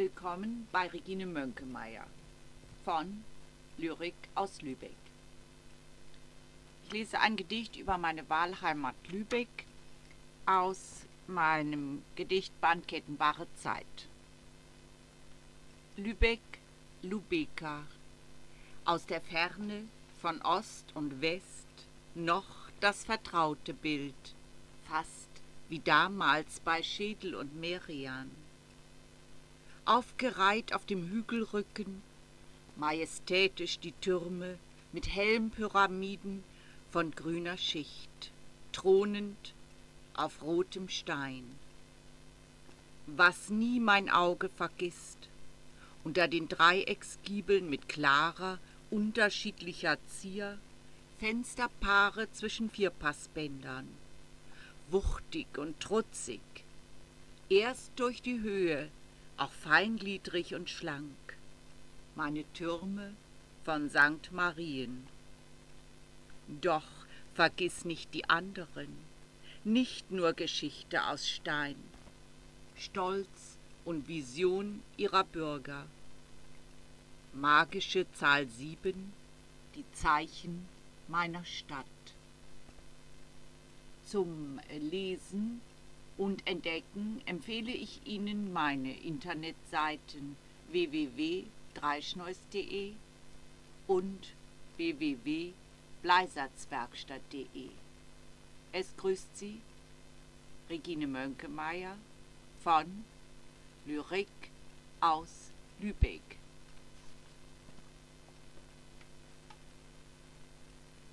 willkommen bei Regine Mönkemeyer von Lyrik aus Lübeck. Ich lese ein Gedicht über meine Wahlheimat Lübeck aus meinem Gedichtband Kettenbare Zeit. Lübeck, Lubeka, aus der Ferne von Ost und West noch das vertraute Bild, fast wie damals bei Schädel und Merian aufgereiht auf dem Hügelrücken, majestätisch die Türme mit Helmpyramiden von grüner Schicht, thronend auf rotem Stein. Was nie mein Auge vergisst, unter den Dreiecksgiebeln mit klarer, unterschiedlicher Zier, Fensterpaare zwischen Vierpassbändern, wuchtig und trutzig, erst durch die Höhe auch feingliedrig und schlank, meine Türme von St. Marien. Doch vergiss nicht die anderen, nicht nur Geschichte aus Stein, Stolz und Vision ihrer Bürger. Magische Zahl sieben, die Zeichen meiner Stadt. Zum Lesen und entdecken empfehle ich Ihnen meine Internetseiten www.dreischneus.de und www.bleisatzwerkstatt.de. Es grüßt Sie Regine Mönkemeyer von Lyrik aus Lübeck.